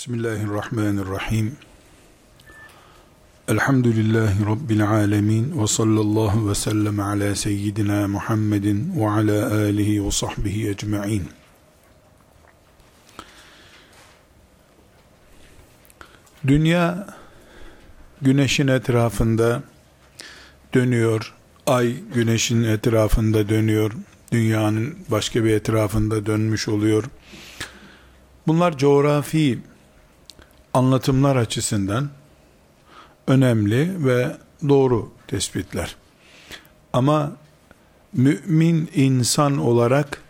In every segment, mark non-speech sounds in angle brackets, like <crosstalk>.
Bismillahirrahmanirrahim. Elhamdülillahi Rabbil alemin ve sallallahu ve sellem ala seyyidina Muhammedin ve ala alihi ve sahbihi ecma'in. Dünya güneşin etrafında dönüyor. Ay güneşin etrafında dönüyor. Dünyanın başka bir etrafında dönmüş oluyor. Bunlar coğrafi anlatımlar açısından önemli ve doğru tespitler. Ama mümin insan olarak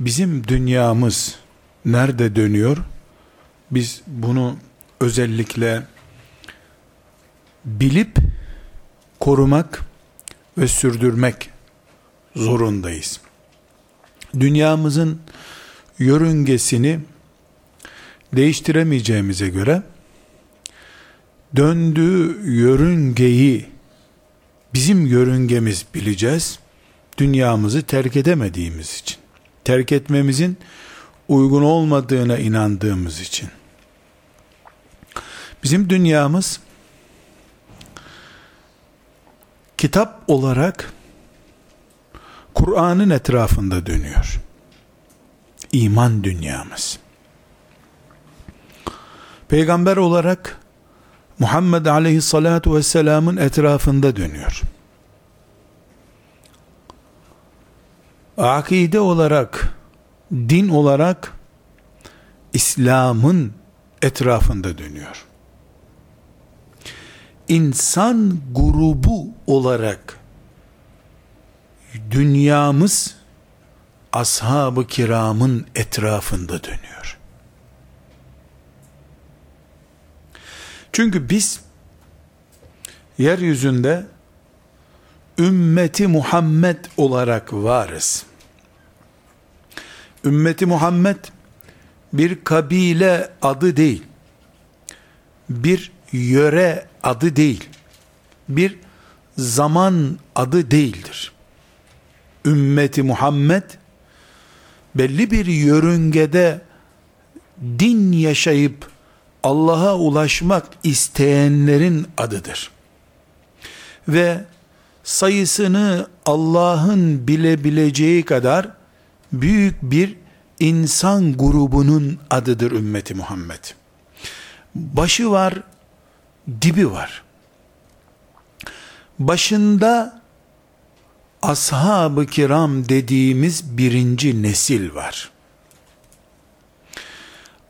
bizim dünyamız nerede dönüyor? Biz bunu özellikle bilip korumak ve sürdürmek zorundayız. Dünyamızın yörüngesini değiştiremeyeceğimize göre döndüğü yörüngeyi bizim yörüngemiz bileceğiz. Dünyamızı terk edemediğimiz için. Terk etmemizin uygun olmadığına inandığımız için. Bizim dünyamız kitap olarak Kur'an'ın etrafında dönüyor. İman dünyamız. Peygamber olarak Muhammed aleyhissalatu vesselamın etrafında dönüyor. Akide olarak, din olarak İslam'ın etrafında dönüyor. İnsan grubu olarak dünyamız ashab-ı kiramın etrafında dönüyor. Çünkü biz yeryüzünde ümmeti Muhammed olarak varız. Ümmeti Muhammed bir kabile adı değil. Bir yöre adı değil. Bir zaman adı değildir. Ümmeti Muhammed belli bir yörüngede din yaşayıp Allah'a ulaşmak isteyenlerin adıdır. Ve sayısını Allah'ın bilebileceği kadar büyük bir insan grubunun adıdır ümmeti Muhammed. Başı var, dibi var. Başında ashab-ı kiram dediğimiz birinci nesil var.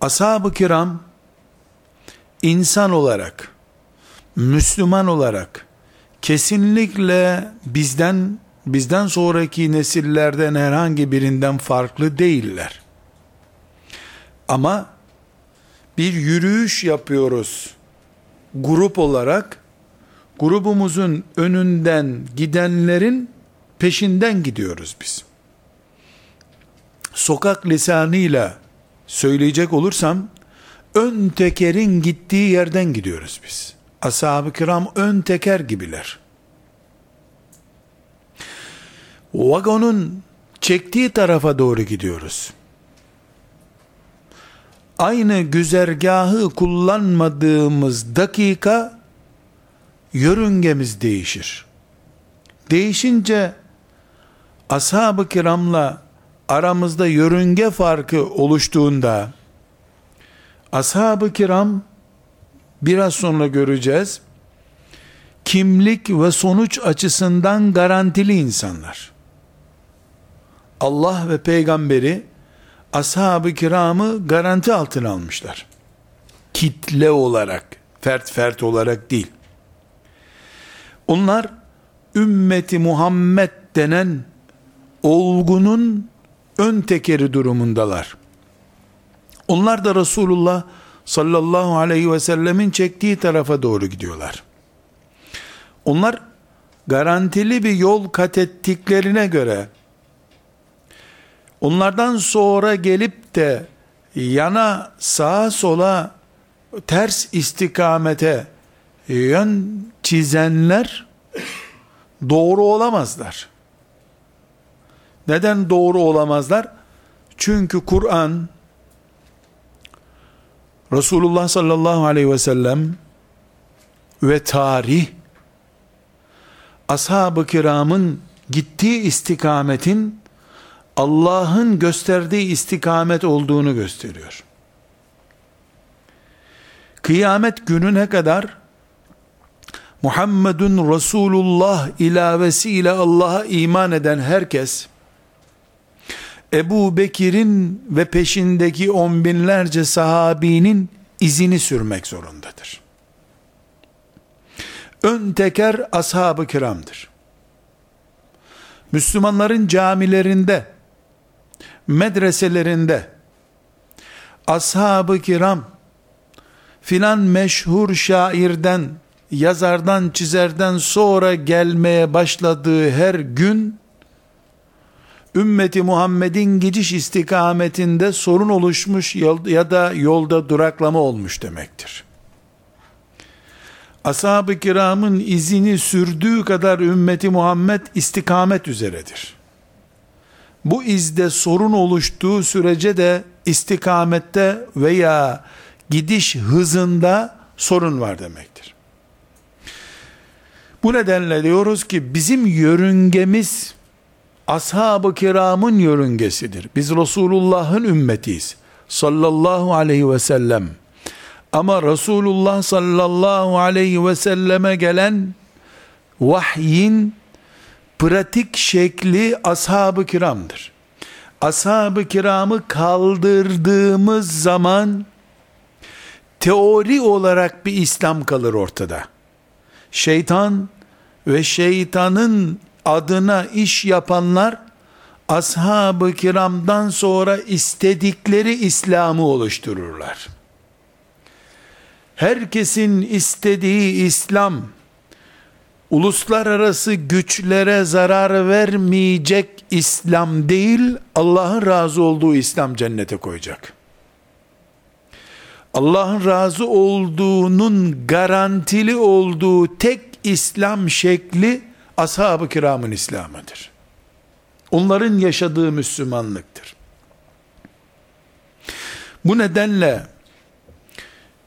Ashab-ı kiram insan olarak, Müslüman olarak kesinlikle bizden bizden sonraki nesillerden herhangi birinden farklı değiller. Ama bir yürüyüş yapıyoruz grup olarak grubumuzun önünden gidenlerin peşinden gidiyoruz biz. Sokak lisanıyla söyleyecek olursam ön tekerin gittiği yerden gidiyoruz biz. Ashab-ı kiram ön teker gibiler. Vagonun çektiği tarafa doğru gidiyoruz. Aynı güzergahı kullanmadığımız dakika yörüngemiz değişir. Değişince ashab-ı kiramla aramızda yörünge farkı oluştuğunda ashab-ı kiram biraz sonra göreceğiz kimlik ve sonuç açısından garantili insanlar. Allah ve peygamberi ashab-ı kiramı garanti altına almışlar. Kitle olarak, fert fert olarak değil. Onlar ümmeti Muhammed denen olgunun ön tekeri durumundalar. Onlar da Resulullah sallallahu aleyhi ve sellemin çektiği tarafa doğru gidiyorlar. Onlar garantili bir yol kat ettiklerine göre onlardan sonra gelip de yana sağa sola ters istikamete yön çizenler doğru olamazlar. Neden doğru olamazlar? Çünkü Kur'an Resulullah sallallahu aleyhi ve sellem ve tarih ashab-ı kiramın gittiği istikametin Allah'ın gösterdiği istikamet olduğunu gösteriyor. Kıyamet gününe kadar Muhammedun Resulullah ilavesiyle Allah'a iman eden herkes Ebu Bekir'in ve peşindeki on binlerce sahabinin izini sürmek zorundadır. Ön teker ashab-ı kiramdır. Müslümanların camilerinde, medreselerinde, ashab-ı kiram, filan meşhur şairden, yazardan, çizerden sonra gelmeye başladığı her gün, ümmeti Muhammed'in gidiş istikametinde sorun oluşmuş ya da yolda duraklama olmuş demektir. Ashab-ı kiramın izini sürdüğü kadar ümmeti Muhammed istikamet üzeredir. Bu izde sorun oluştuğu sürece de istikamette veya gidiş hızında sorun var demektir. Bu nedenle diyoruz ki bizim yörüngemiz ashab-ı kiramın yörüngesidir. Biz Resulullah'ın ümmetiyiz. Sallallahu aleyhi ve sellem. Ama Resulullah sallallahu aleyhi ve selleme gelen vahyin pratik şekli ashab-ı kiramdır. Ashab-ı kiramı kaldırdığımız zaman teori olarak bir İslam kalır ortada. Şeytan ve şeytanın adına iş yapanlar ashab-ı kiramdan sonra istedikleri İslam'ı oluştururlar. Herkesin istediği İslam uluslararası güçlere zarar vermeyecek İslam değil, Allah'ın razı olduğu İslam cennete koyacak. Allah'ın razı olduğunun garantili olduğu tek İslam şekli ashab-ı kiramın İslam'ıdır. Onların yaşadığı Müslümanlıktır. Bu nedenle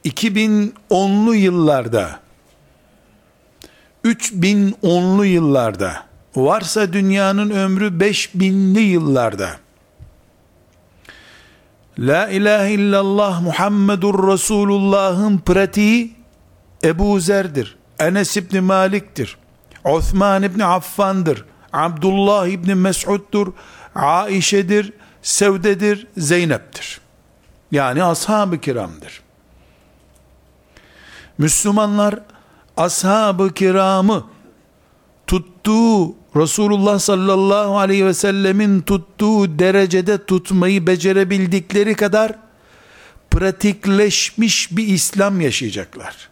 2010'lu yıllarda 3010'lu yıllarda varsa dünyanın ömrü 5000'li yıllarda La ilahe illallah Muhammedur Resulullah'ın pratiği Ebu Zer'dir. Enes İbni Malik'tir. Osman İbni Affan'dır. Abdullah İbni Mes'ud'dur. Aişe'dir. Sevde'dir. Zeynep'tir. Yani ashab-ı kiramdır. Müslümanlar ashab-ı kiramı tuttuğu Resulullah sallallahu aleyhi ve sellemin tuttuğu derecede tutmayı becerebildikleri kadar pratikleşmiş bir İslam yaşayacaklar.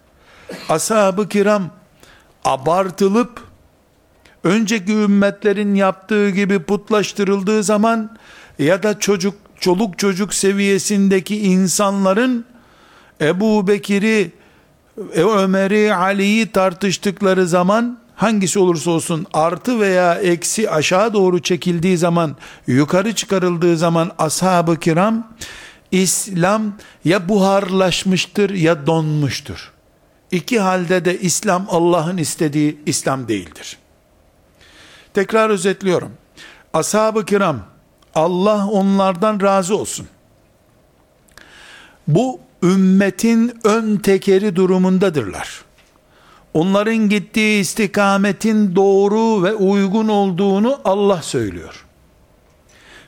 Ashab-ı kiram abartılıp önceki ümmetlerin yaptığı gibi putlaştırıldığı zaman ya da çocuk çoluk çocuk seviyesindeki insanların Ebu Bekir'i Ömer'i Ali'yi tartıştıkları zaman hangisi olursa olsun artı veya eksi aşağı doğru çekildiği zaman yukarı çıkarıldığı zaman ashab-ı kiram İslam ya buharlaşmıştır ya donmuştur. İki halde de İslam Allah'ın istediği İslam değildir. Tekrar özetliyorum. Ashab-ı kiram Allah onlardan razı olsun. Bu ümmetin ön tekeri durumundadırlar. Onların gittiği istikametin doğru ve uygun olduğunu Allah söylüyor.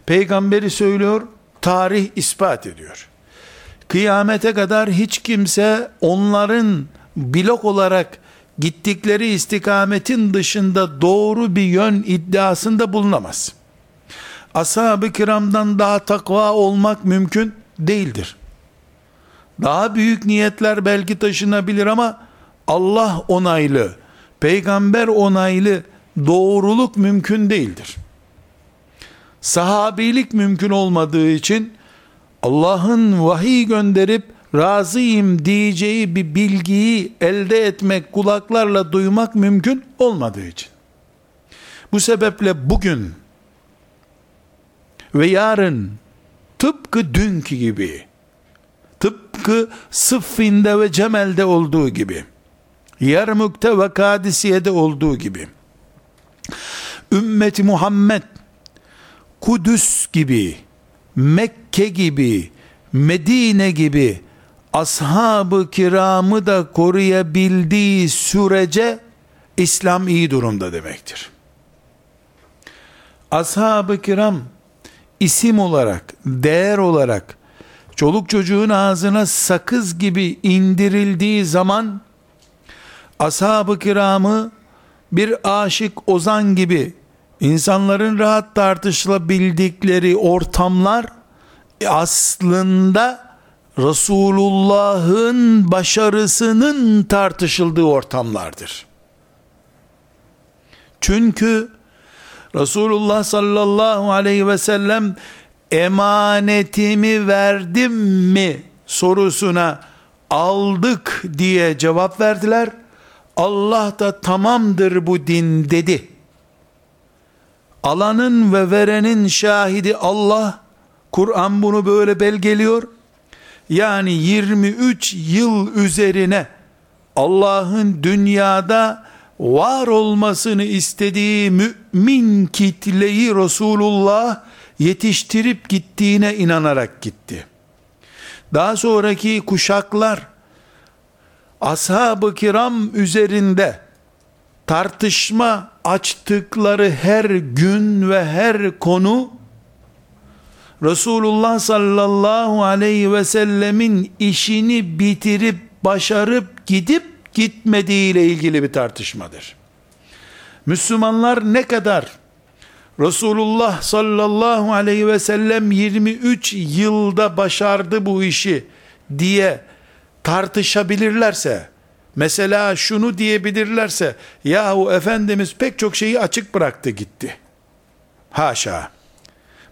Peygamberi söylüyor, tarih ispat ediyor. Kıyamete kadar hiç kimse onların blok olarak gittikleri istikametin dışında doğru bir yön iddiasında bulunamaz. Ashab-ı kiramdan daha takva olmak mümkün değildir. Daha büyük niyetler belki taşınabilir ama Allah onaylı, peygamber onaylı doğruluk mümkün değildir. Sahabilik mümkün olmadığı için Allah'ın vahiy gönderip razıyım diyeceği bir bilgiyi elde etmek, kulaklarla duymak mümkün olmadığı için. Bu sebeple bugün ve yarın tıpkı dünkü gibi Tıpkı Sıffin'de ve Cemel'de olduğu gibi. Yermük'te ve Kadisiye'de olduğu gibi. Ümmeti Muhammed Kudüs gibi, Mekke gibi, Medine gibi ashab-ı kiramı da koruyabildiği sürece İslam iyi durumda demektir. Ashab-ı kiram isim olarak, değer olarak çoluk çocuğun ağzına sakız gibi indirildiği zaman ashab-ı kiramı bir aşık ozan gibi insanların rahat tartışılabildikleri ortamlar aslında Resulullah'ın başarısının tartışıldığı ortamlardır. Çünkü Resulullah sallallahu aleyhi ve sellem emanetimi verdim mi sorusuna aldık diye cevap verdiler. Allah da tamamdır bu din dedi. Alanın ve verenin şahidi Allah. Kur'an bunu böyle belgeliyor. Yani 23 yıl üzerine Allah'ın dünyada var olmasını istediği mümin kitleyi Resulullah yetiştirip gittiğine inanarak gitti. Daha sonraki kuşaklar ashab-ı kiram üzerinde tartışma açtıkları her gün ve her konu Resulullah sallallahu aleyhi ve sellemin işini bitirip başarıp gidip gitmediği ile ilgili bir tartışmadır. Müslümanlar ne kadar Resulullah sallallahu aleyhi ve sellem 23 yılda başardı bu işi diye tartışabilirlerse, mesela şunu diyebilirlerse, yahu Efendimiz pek çok şeyi açık bıraktı gitti. Haşa.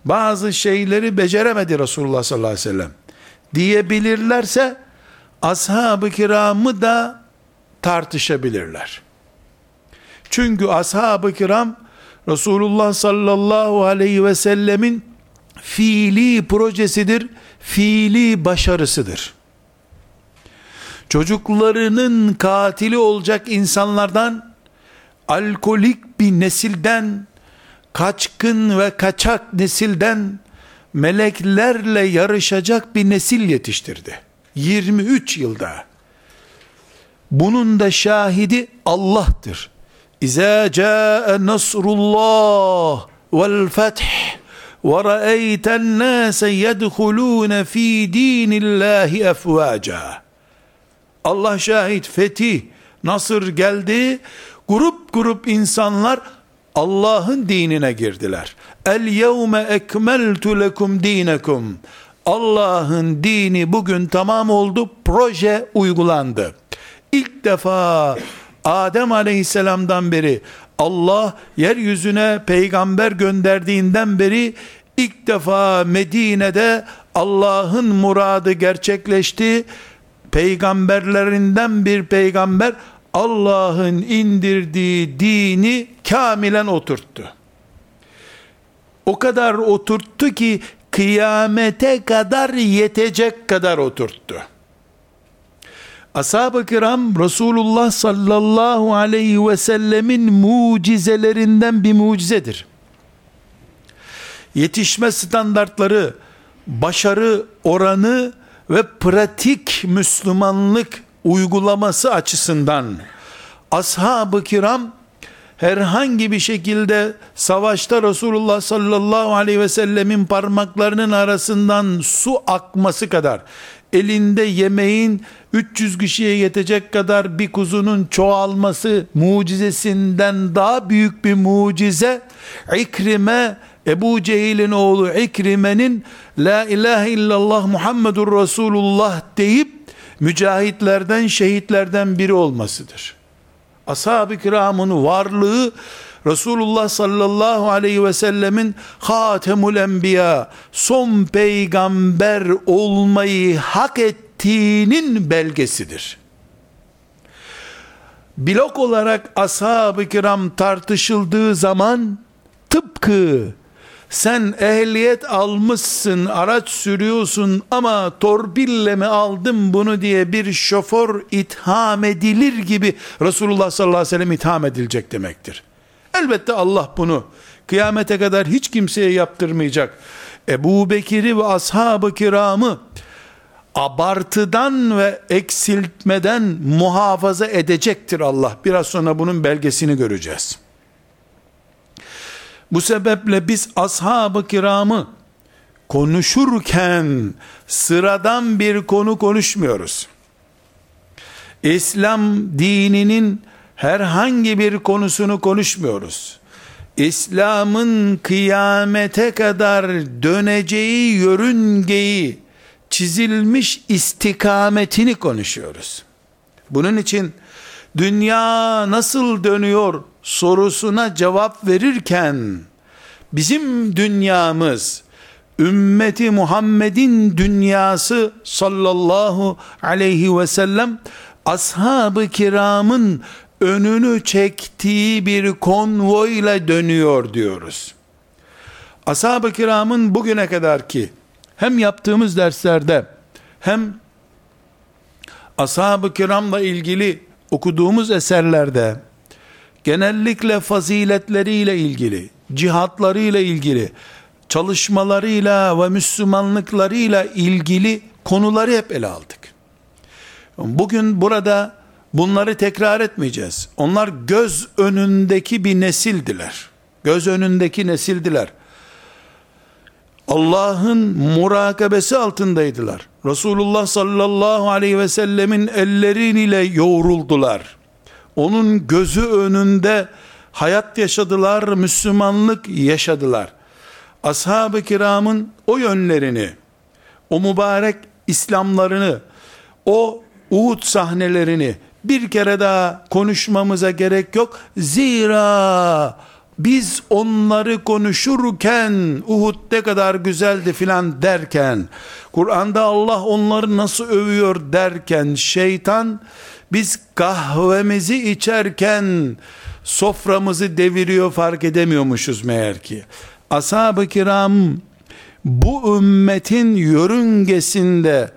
Bazı şeyleri beceremedi Resulullah sallallahu aleyhi ve sellem diyebilirlerse, ashab-ı kiramı da tartışabilirler. Çünkü ashab-ı kiram Resulullah sallallahu aleyhi ve sellemin fiili projesidir, fiili başarısıdır. Çocuklarının katili olacak insanlardan, alkolik bir nesilden, kaçkın ve kaçak nesilden, meleklerle yarışacak bir nesil yetiştirdi. 23 yılda. Bunun da şahidi Allah'tır. İza caa nasrullah vel feth ve ra'eyten nase yedhulun fi dinillahi efvaca. Allah şahit fetih, nasır geldi. Grup grup insanlar Allah'ın dinine girdiler. El yevme ekmeltu lekum dinekum. Allah'ın dini bugün tamam oldu. Proje uygulandı. İlk defa Adem aleyhisselamdan beri Allah yeryüzüne peygamber gönderdiğinden beri ilk defa Medine'de Allah'ın muradı gerçekleşti. Peygamberlerinden bir peygamber Allah'ın indirdiği dini kamilen oturttu. O kadar oturttu ki kıyamete kadar yetecek kadar oturttu. Ashab-ı kiram Resulullah sallallahu aleyhi ve sellemin mucizelerinden bir mucizedir. Yetişme standartları, başarı oranı ve pratik Müslümanlık uygulaması açısından ashab-ı kiram herhangi bir şekilde savaşta Resulullah sallallahu aleyhi ve sellemin parmaklarının arasından su akması kadar elinde yemeğin 300 kişiye yetecek kadar bir kuzunun çoğalması mucizesinden daha büyük bir mucize İkrime Ebu Cehil'in oğlu İkrime'nin La ilahe illallah Muhammedur Resulullah deyip mücahitlerden şehitlerden biri olmasıdır. Ashab-ı kiramın varlığı Resulullah sallallahu aleyhi ve sellemin Hatemul Enbiya son peygamber olmayı hak ettiğinin belgesidir. Blok olarak ashab-ı kiram tartışıldığı zaman tıpkı sen ehliyet almışsın, araç sürüyorsun ama torpille mi aldım bunu diye bir şoför itham edilir gibi Resulullah sallallahu aleyhi ve sellem itham edilecek demektir. Elbette Allah bunu kıyamete kadar hiç kimseye yaptırmayacak. Ebu Bekir'i ve ashab-ı kiramı abartıdan ve eksiltmeden muhafaza edecektir Allah. Biraz sonra bunun belgesini göreceğiz. Bu sebeple biz ashab-ı kiramı konuşurken sıradan bir konu konuşmuyoruz. İslam dininin herhangi bir konusunu konuşmuyoruz. İslam'ın kıyamete kadar döneceği yörüngeyi çizilmiş istikametini konuşuyoruz. Bunun için dünya nasıl dönüyor sorusuna cevap verirken bizim dünyamız ümmeti Muhammed'in dünyası sallallahu aleyhi ve sellem ashab-ı kiramın önünü çektiği bir konvoyla dönüyor diyoruz. Ashab-ı kiramın bugüne kadar ki hem yaptığımız derslerde hem ashab-ı kiramla ilgili okuduğumuz eserlerde genellikle faziletleriyle ilgili, cihatlarıyla ilgili, çalışmalarıyla ve Müslümanlıklarıyla ilgili konuları hep ele aldık. Bugün burada bunları tekrar etmeyeceğiz. Onlar göz önündeki bir nesildiler. Göz önündeki nesildiler. Allah'ın murakabesi altındaydılar. Resulullah sallallahu aleyhi ve sellemin elleriyle yoğruldular. Onun gözü önünde hayat yaşadılar, Müslümanlık yaşadılar. Ashab-ı kiramın o yönlerini, o mübarek İslamlarını, o Uhud sahnelerini bir kere daha konuşmamıza gerek yok. Zira biz onları konuşurken Uhud ne kadar güzeldi filan derken Kur'an'da Allah onları nasıl övüyor derken şeytan biz kahvemizi içerken soframızı deviriyor fark edemiyormuşuz meğer ki. Ashab-ı kiram bu ümmetin yörüngesinde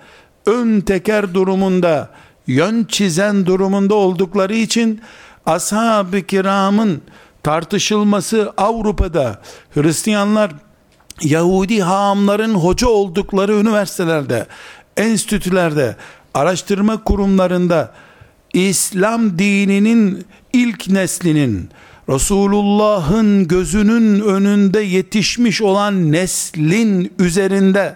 ön teker durumunda yön çizen durumunda oldukları için ashab-ı kiramın tartışılması Avrupa'da Hristiyanlar Yahudi haamların hoca oldukları üniversitelerde, enstitülerde, araştırma kurumlarında İslam dininin ilk neslinin Resulullah'ın gözünün önünde yetişmiş olan neslin üzerinde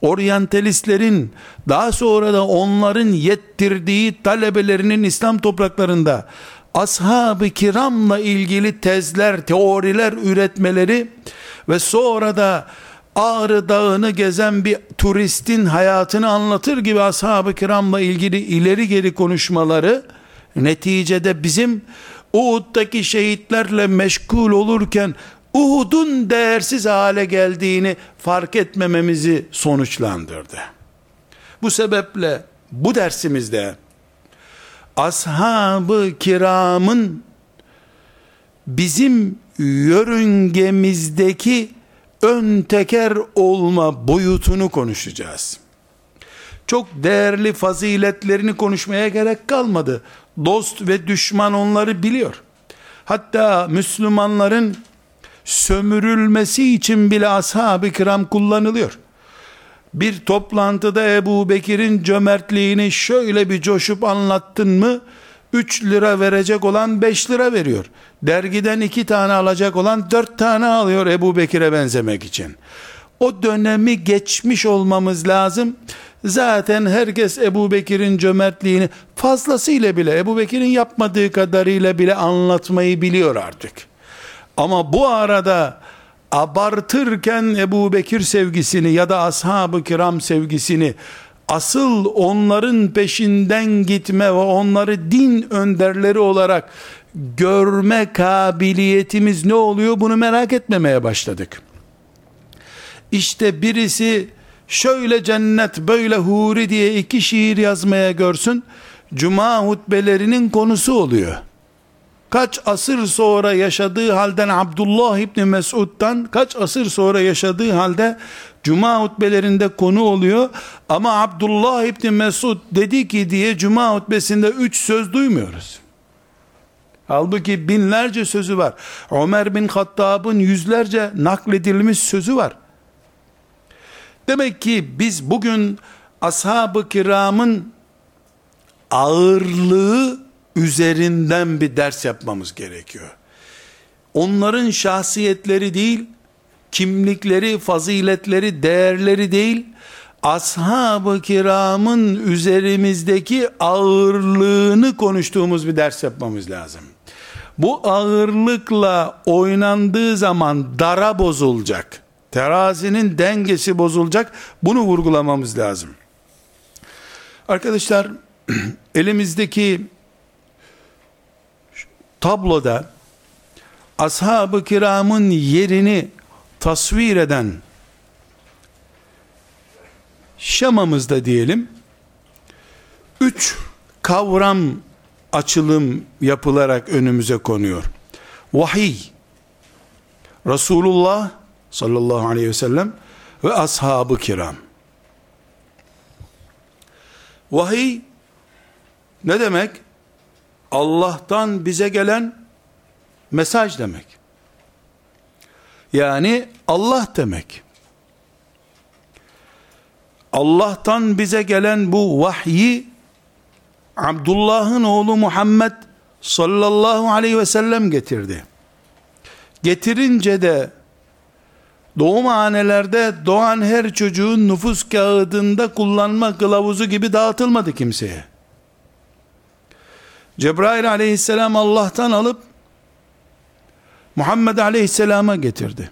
oryantalistlerin daha sonra da onların yettirdiği talebelerinin İslam topraklarında ashab-ı kiramla ilgili tezler, teoriler üretmeleri ve sonra da Ağrı Dağı'nı gezen bir turistin hayatını anlatır gibi ashab-ı kiramla ilgili ileri geri konuşmaları neticede bizim Uhud'daki şehitlerle meşgul olurken Uhud'un değersiz hale geldiğini fark etmememizi sonuçlandırdı. Bu sebeple bu dersimizde ashab-ı kiramın bizim yörüngemizdeki ön teker olma boyutunu konuşacağız. Çok değerli faziletlerini konuşmaya gerek kalmadı. Dost ve düşman onları biliyor. Hatta Müslümanların sömürülmesi için bile ashab-ı kiram kullanılıyor. Bir toplantıda Ebu Bekir'in cömertliğini şöyle bir coşup anlattın mı 3 lira verecek olan 5 lira veriyor. Dergiden 2 tane alacak olan 4 tane alıyor Ebu Bekir'e benzemek için. O dönemi geçmiş olmamız lazım. Zaten herkes Ebu Bekir'in cömertliğini fazlasıyla bile Ebu Bekir'in yapmadığı kadarıyla bile anlatmayı biliyor artık. Ama bu arada abartırken Ebu Bekir sevgisini ya da ashab-ı kiram sevgisini asıl onların peşinden gitme ve onları din önderleri olarak görme kabiliyetimiz ne oluyor bunu merak etmemeye başladık. İşte birisi şöyle cennet böyle huri diye iki şiir yazmaya görsün cuma hutbelerinin konusu oluyor. Kaç asır sonra yaşadığı halden Abdullah İbni Mesud'dan kaç asır sonra yaşadığı halde Cuma hutbelerinde konu oluyor. Ama Abdullah İbni Mesud dedi ki diye Cuma hutbesinde üç söz duymuyoruz. Halbuki binlerce sözü var. Ömer bin Hattab'ın yüzlerce nakledilmiş sözü var. Demek ki biz bugün ashab-ı kiramın ağırlığı üzerinden bir ders yapmamız gerekiyor. Onların şahsiyetleri değil, kimlikleri, faziletleri, değerleri değil, ashab-ı kiramın üzerimizdeki ağırlığını konuştuğumuz bir ders yapmamız lazım. Bu ağırlıkla oynandığı zaman dara bozulacak. Terazinin dengesi bozulacak. Bunu vurgulamamız lazım. Arkadaşlar <clears throat> elimizdeki tabloda ashab-ı kiramın yerini tasvir eden şemamızda diyelim üç kavram açılım yapılarak önümüze konuyor. Vahiy, Resulullah sallallahu aleyhi ve sellem ve ashab-ı kiram. Vahiy ne demek? Allah'tan bize gelen mesaj demek. Yani Allah demek. Allah'tan bize gelen bu vahyi Abdullah'ın oğlu Muhammed sallallahu aleyhi ve sellem getirdi. Getirince de doğumhanelerde doğan her çocuğun nüfus kağıdında kullanma kılavuzu gibi dağıtılmadı kimseye. Cebrail aleyhisselam Allah'tan alıp Muhammed aleyhisselama getirdi.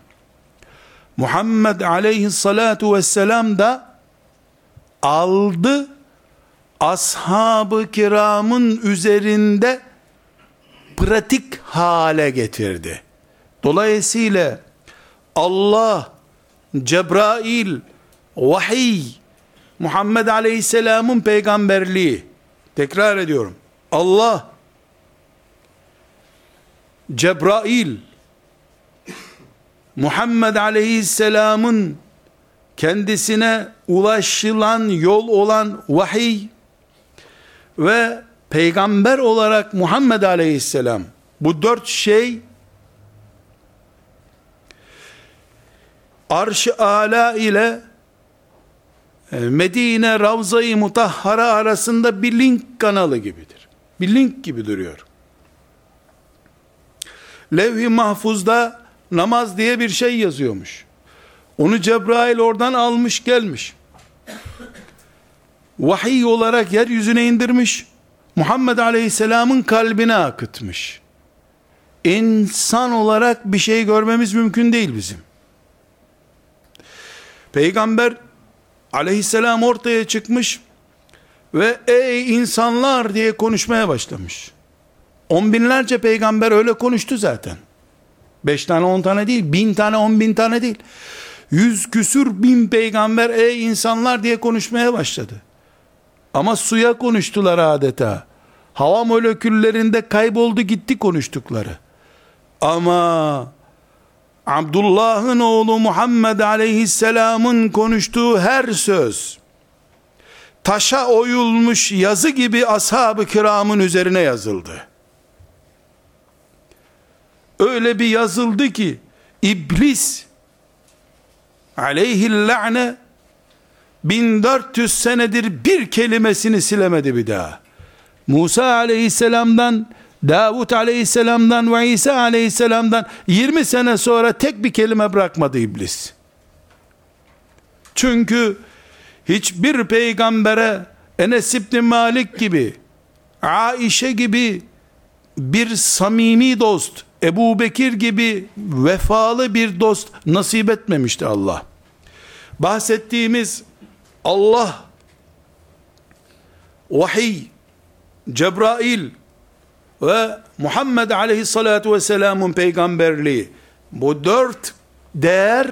Muhammed aleyhissalatu vesselam da aldı ashab-ı kiramın üzerinde pratik hale getirdi. Dolayısıyla Allah, Cebrail, vahiy, Muhammed Aleyhisselam'ın peygamberliği, tekrar ediyorum, Allah, Cebrail, Muhammed Aleyhisselam'ın kendisine ulaşılan yol olan vahiy ve peygamber olarak Muhammed Aleyhisselam bu dört şey arş-ı ala ile e, Medine Ravza-i Mutahhara arasında bir link kanalı gibidir. Bir link gibi duruyor. Levh-i Mahfuz'da namaz diye bir şey yazıyormuş. Onu Cebrail oradan almış gelmiş. Vahiy olarak yeryüzüne indirmiş. Muhammed Aleyhisselam'ın kalbine akıtmış. İnsan olarak bir şey görmemiz mümkün değil bizim. Peygamber aleyhisselam ortaya çıkmış ve ey insanlar diye konuşmaya başlamış. On binlerce peygamber öyle konuştu zaten. Beş tane on tane değil, bin tane on bin tane değil. Yüz küsür bin peygamber ey insanlar diye konuşmaya başladı. Ama suya konuştular adeta. Hava moleküllerinde kayboldu gitti konuştukları. Ama Abdullah'ın oğlu Muhammed aleyhisselamın konuştuğu her söz taşa oyulmuş yazı gibi ashab-ı kiramın üzerine yazıldı. Öyle bir yazıldı ki iblis aleyhillâne 1400 senedir bir kelimesini silemedi bir daha. Musa aleyhisselamdan Davut aleyhisselamdan ve İsa aleyhisselamdan 20 sene sonra tek bir kelime bırakmadı iblis. Çünkü hiçbir peygambere Enes İbni Malik gibi, Aişe gibi bir samimi dost, Ebu Bekir gibi vefalı bir dost nasip etmemişti Allah. Bahsettiğimiz Allah, vahiy, Cebrail, ve Muhammed aleyhissalatu vesselamın peygamberliği bu dört değer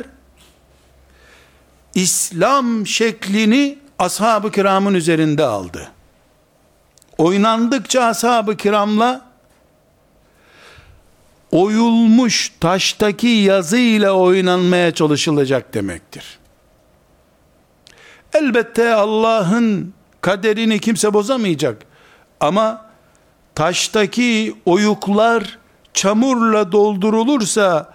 İslam şeklini ashab-ı kiramın üzerinde aldı. Oynandıkça ashab-ı kiramla oyulmuş taştaki yazı ile oynanmaya çalışılacak demektir. Elbette Allah'ın kaderini kimse bozamayacak. Ama taştaki oyuklar çamurla doldurulursa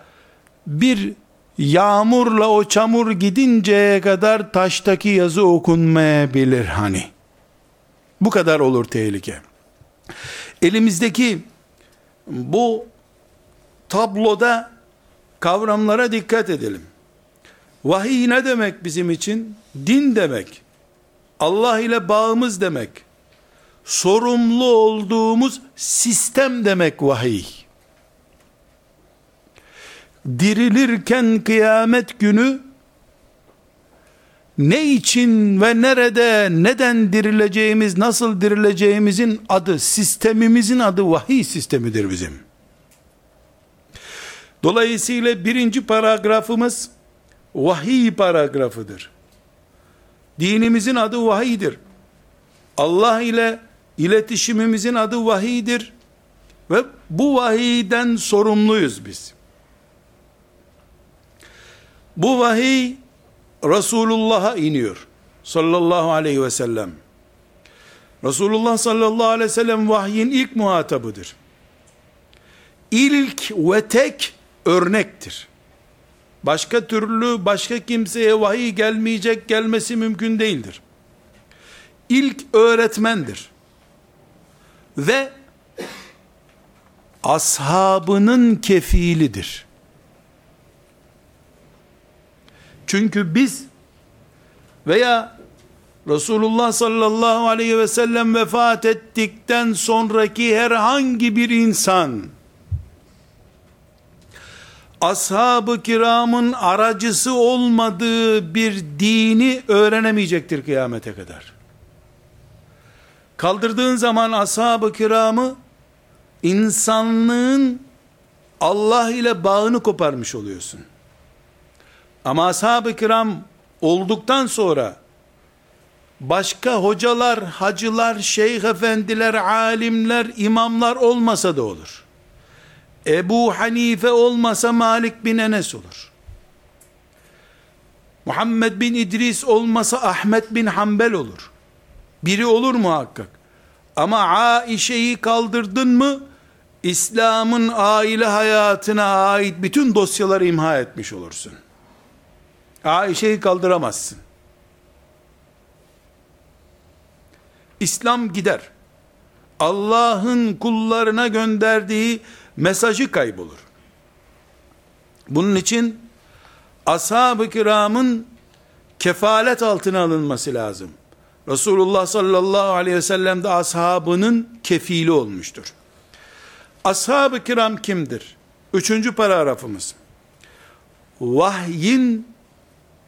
bir yağmurla o çamur gidinceye kadar taştaki yazı okunmayabilir hani. Bu kadar olur tehlike. Elimizdeki bu tabloda kavramlara dikkat edelim. Vahiy ne demek bizim için? Din demek. Allah ile bağımız demek. Sorumlu olduğumuz sistem demek vahiy. Dirilirken kıyamet günü ne için ve nerede neden dirileceğimiz, nasıl dirileceğimizin adı, sistemimizin adı vahiy sistemidir bizim. Dolayısıyla birinci paragrafımız vahiy paragrafıdır. Dinimizin adı vahiydir. Allah ile iletişimimizin adı vahiydir. Ve bu vahiyden sorumluyuz biz. Bu vahiy Resulullah'a iniyor. Sallallahu aleyhi ve sellem. Resulullah sallallahu aleyhi ve sellem vahyin ilk muhatabıdır. İlk ve tek örnektir. Başka türlü başka kimseye vahiy gelmeyecek gelmesi mümkün değildir. İlk öğretmendir. Ve ashabının kefilidir. Çünkü biz veya Resulullah sallallahu aleyhi ve sellem vefat ettikten sonraki herhangi bir insan ashab-ı kiramın aracısı olmadığı bir dini öğrenemeyecektir kıyamete kadar. Kaldırdığın zaman ashab-ı kiramı insanlığın Allah ile bağını koparmış oluyorsun. Ama ashab-ı kiram olduktan sonra başka hocalar, hacılar, şeyh efendiler, alimler, imamlar olmasa da olur. Ebu Hanife olmasa Malik bin Enes olur. Muhammed bin İdris olmasa Ahmet bin Hanbel olur. Biri olur muhakkak. Ama Aişe'yi kaldırdın mı, İslam'ın aile hayatına ait bütün dosyaları imha etmiş olursun. Aişe'yi kaldıramazsın. İslam gider. Allah'ın kullarına gönderdiği mesajı kaybolur. Bunun için ashab-ı kiramın kefalet altına alınması lazım. Resulullah sallallahu aleyhi ve sellem de ashabının kefili olmuştur. Ashab-ı kiram kimdir? Üçüncü paragrafımız. Vahyin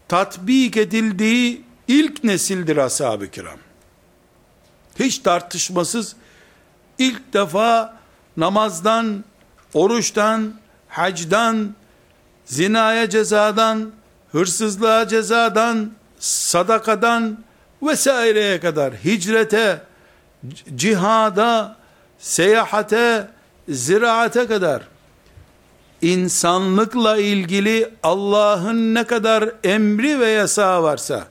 tatbik edildiği ilk nesildir ashab-ı kiram. Hiç tartışmasız ilk defa namazdan, oruçtan, hacdan, zinaya cezadan, hırsızlığa cezadan, sadakadan vesaireye kadar hicrete, cihada, seyahate, ziraate kadar insanlıkla ilgili Allah'ın ne kadar emri ve yasağı varsa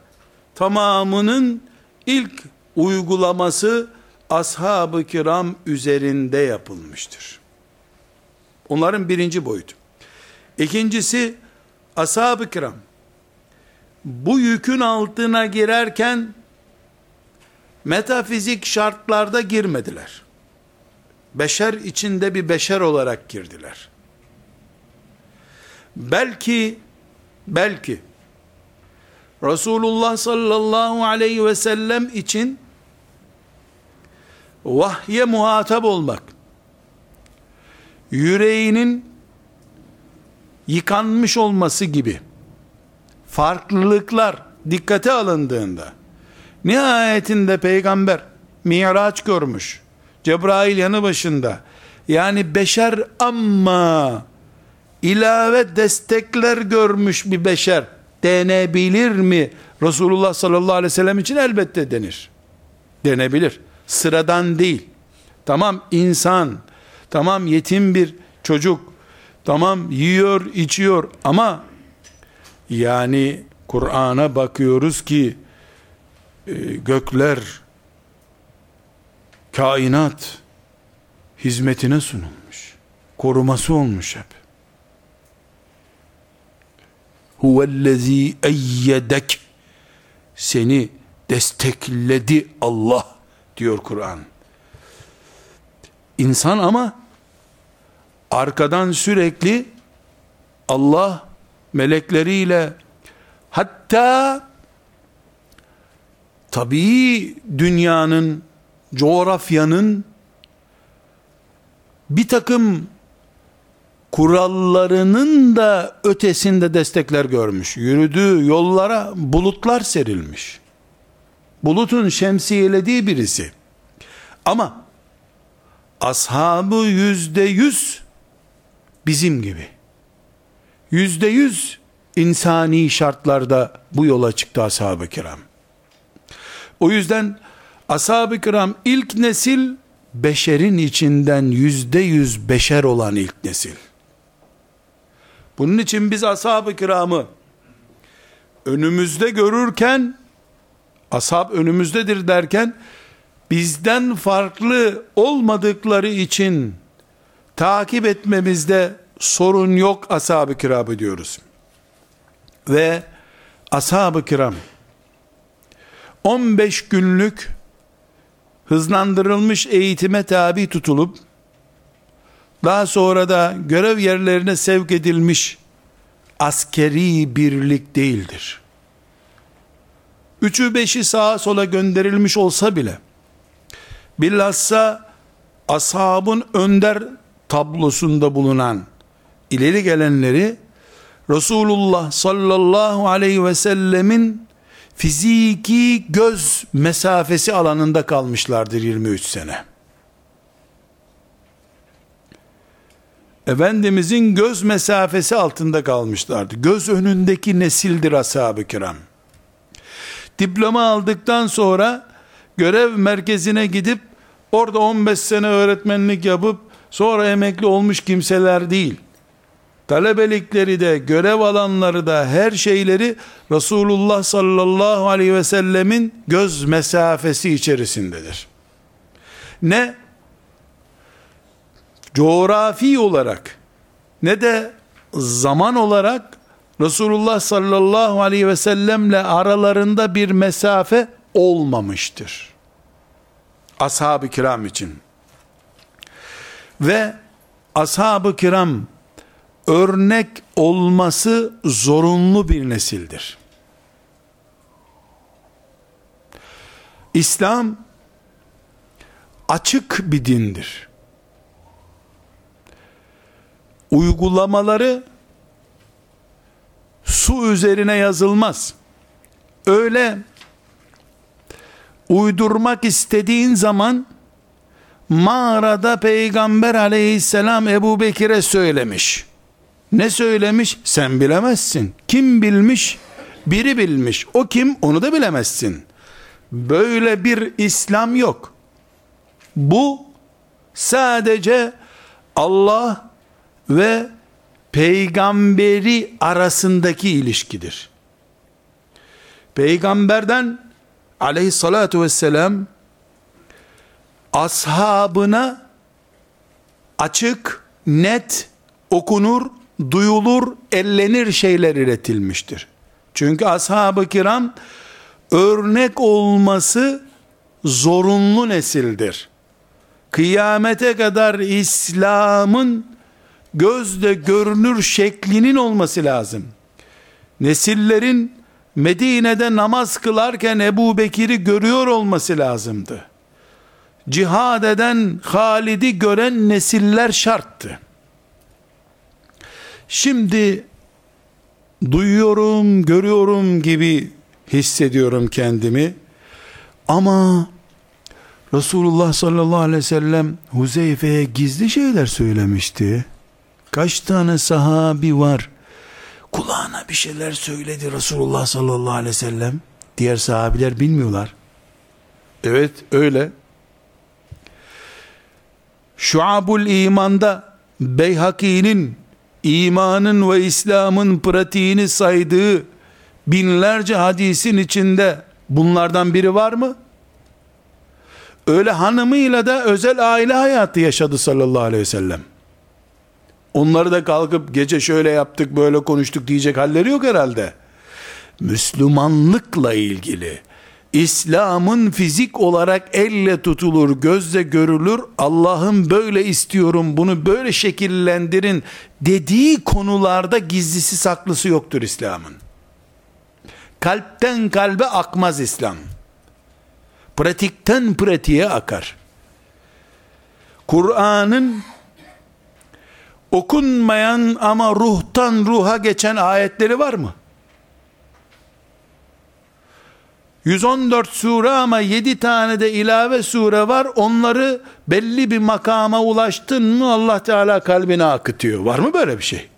tamamının ilk uygulaması ashab-ı kiram üzerinde yapılmıştır. Onların birinci boyutu. İkincisi ashab-ı kiram bu yükün altına girerken metafizik şartlarda girmediler. Beşer içinde bir beşer olarak girdiler. Belki belki Resulullah sallallahu aleyhi ve sellem için vahye muhatap olmak yüreğinin yıkanmış olması gibi farklılıklar dikkate alındığında nihayetinde peygamber miraç görmüş Cebrail yanı başında yani beşer ama ilave destekler görmüş bir beşer denebilir mi? Resulullah sallallahu aleyhi ve sellem için elbette denir. Denebilir. Sıradan değil. Tamam insan, tamam yetim bir çocuk, Tamam yiyor, içiyor ama yani Kur'an'a bakıyoruz ki e, gökler kainat hizmetine sunulmuş. Koruması olmuş hep. Huvellezî eyyedek seni destekledi Allah diyor Kur'an. İnsan ama arkadan sürekli Allah melekleriyle hatta tabii dünyanın coğrafyanın bir takım kurallarının da ötesinde destekler görmüş. Yürüdüğü yollara bulutlar serilmiş. Bulutun şemsiyelediği birisi. Ama ashabı yüzde yüz bizim gibi. Yüzde yüz insani şartlarda bu yola çıktı ashab-ı kiram. O yüzden ashab-ı kiram ilk nesil beşerin içinden yüzde yüz beşer olan ilk nesil. Bunun için biz ashab-ı kiramı önümüzde görürken ashab önümüzdedir derken bizden farklı olmadıkları için takip etmemizde sorun yok ashab-ı kiramı diyoruz. Ve ashab-ı kiram 15 günlük hızlandırılmış eğitime tabi tutulup daha sonra da görev yerlerine sevk edilmiş askeri birlik değildir. Üçü beşi sağa sola gönderilmiş olsa bile bilhassa ashabın önder tablosunda bulunan ileri gelenleri Resulullah sallallahu aleyhi ve sellemin fiziki göz mesafesi alanında kalmışlardır 23 sene. Efendimizin göz mesafesi altında kalmışlardı. Göz önündeki nesildir ashab-ı kiram. Diploma aldıktan sonra görev merkezine gidip orada 15 sene öğretmenlik yapıp sonra emekli olmuş kimseler değil. Talebelikleri de, görev alanları da her şeyleri Resulullah sallallahu aleyhi ve sellemin göz mesafesi içerisindedir. Ne coğrafi olarak ne de zaman olarak Resulullah sallallahu aleyhi ve sellemle aralarında bir mesafe olmamıştır. Ashab-ı kiram için. Ve ashab-ı kiram örnek olması zorunlu bir nesildir. İslam açık bir dindir. Uygulamaları su üzerine yazılmaz. Öyle uydurmak istediğin zaman mağarada peygamber aleyhisselam Ebu Bekir'e söylemiş. Ne söylemiş? Sen bilemezsin. Kim bilmiş? Biri bilmiş. O kim? Onu da bilemezsin. Böyle bir İslam yok. Bu sadece Allah ve peygamberi arasındaki ilişkidir. Peygamberden aleyhissalatu vesselam ashabına açık, net, okunur, duyulur, ellenir şeyler üretilmiştir. Çünkü ashab-ı kiram örnek olması zorunlu nesildir. Kıyamete kadar İslam'ın gözde görünür şeklinin olması lazım. Nesillerin Medine'de namaz kılarken Ebu Bekir'i görüyor olması lazımdı. Cihad eden Halid'i gören nesiller şarttı. Şimdi duyuyorum, görüyorum gibi hissediyorum kendimi. Ama Resulullah sallallahu aleyhi ve sellem Huzeyfe'ye gizli şeyler söylemişti. Kaç tane sahabi var? Kulağına bir şeyler söyledi Resulullah sallallahu aleyhi ve sellem. Diğer sahabiler bilmiyorlar. Evet öyle. Şuabul İman'da Beyhaki'nin imanın ve İslam'ın pratiğini saydığı binlerce hadisin içinde bunlardan biri var mı? Öyle hanımıyla da özel aile hayatı yaşadı sallallahu aleyhi ve sellem. Onları da kalkıp gece şöyle yaptık böyle konuştuk diyecek halleri yok herhalde. Müslümanlıkla ilgili İslam'ın fizik olarak elle tutulur, gözle görülür, Allah'ın böyle istiyorum, bunu böyle şekillendirin dediği konularda gizlisi saklısı yoktur İslam'ın. Kalpten kalbe akmaz İslam. Pratikten pratiğe akar. Kur'an'ın okunmayan ama ruhtan ruha geçen ayetleri var mı? 114 sure ama 7 tane de ilave sure var. Onları belli bir makama ulaştın mı Allah Teala kalbine akıtıyor. Var mı böyle bir şey?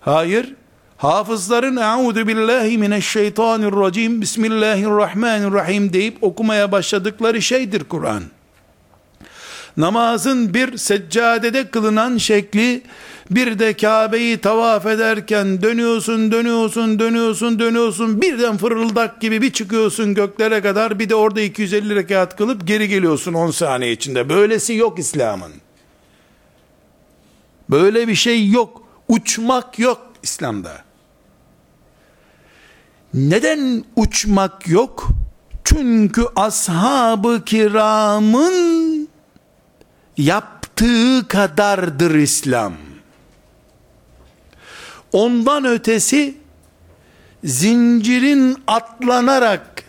Hayır. Hafızların Euzu billahi mineşşeytanirracim Bismillahirrahmanirrahim deyip okumaya başladıkları şeydir Kur'an. Namazın bir seccadede kılınan şekli bir de Kabe'yi tavaf ederken dönüyorsun, dönüyorsun, dönüyorsun, dönüyorsun. Birden fırıldak gibi bir çıkıyorsun göklere kadar. Bir de orada 250 rekat kılıp geri geliyorsun 10 saniye içinde. Böylesi yok İslam'ın. Böyle bir şey yok. Uçmak yok İslam'da. Neden uçmak yok? Çünkü ashab-ı kiramın yaptığı kadardır İslam. Ondan ötesi zincirin atlanarak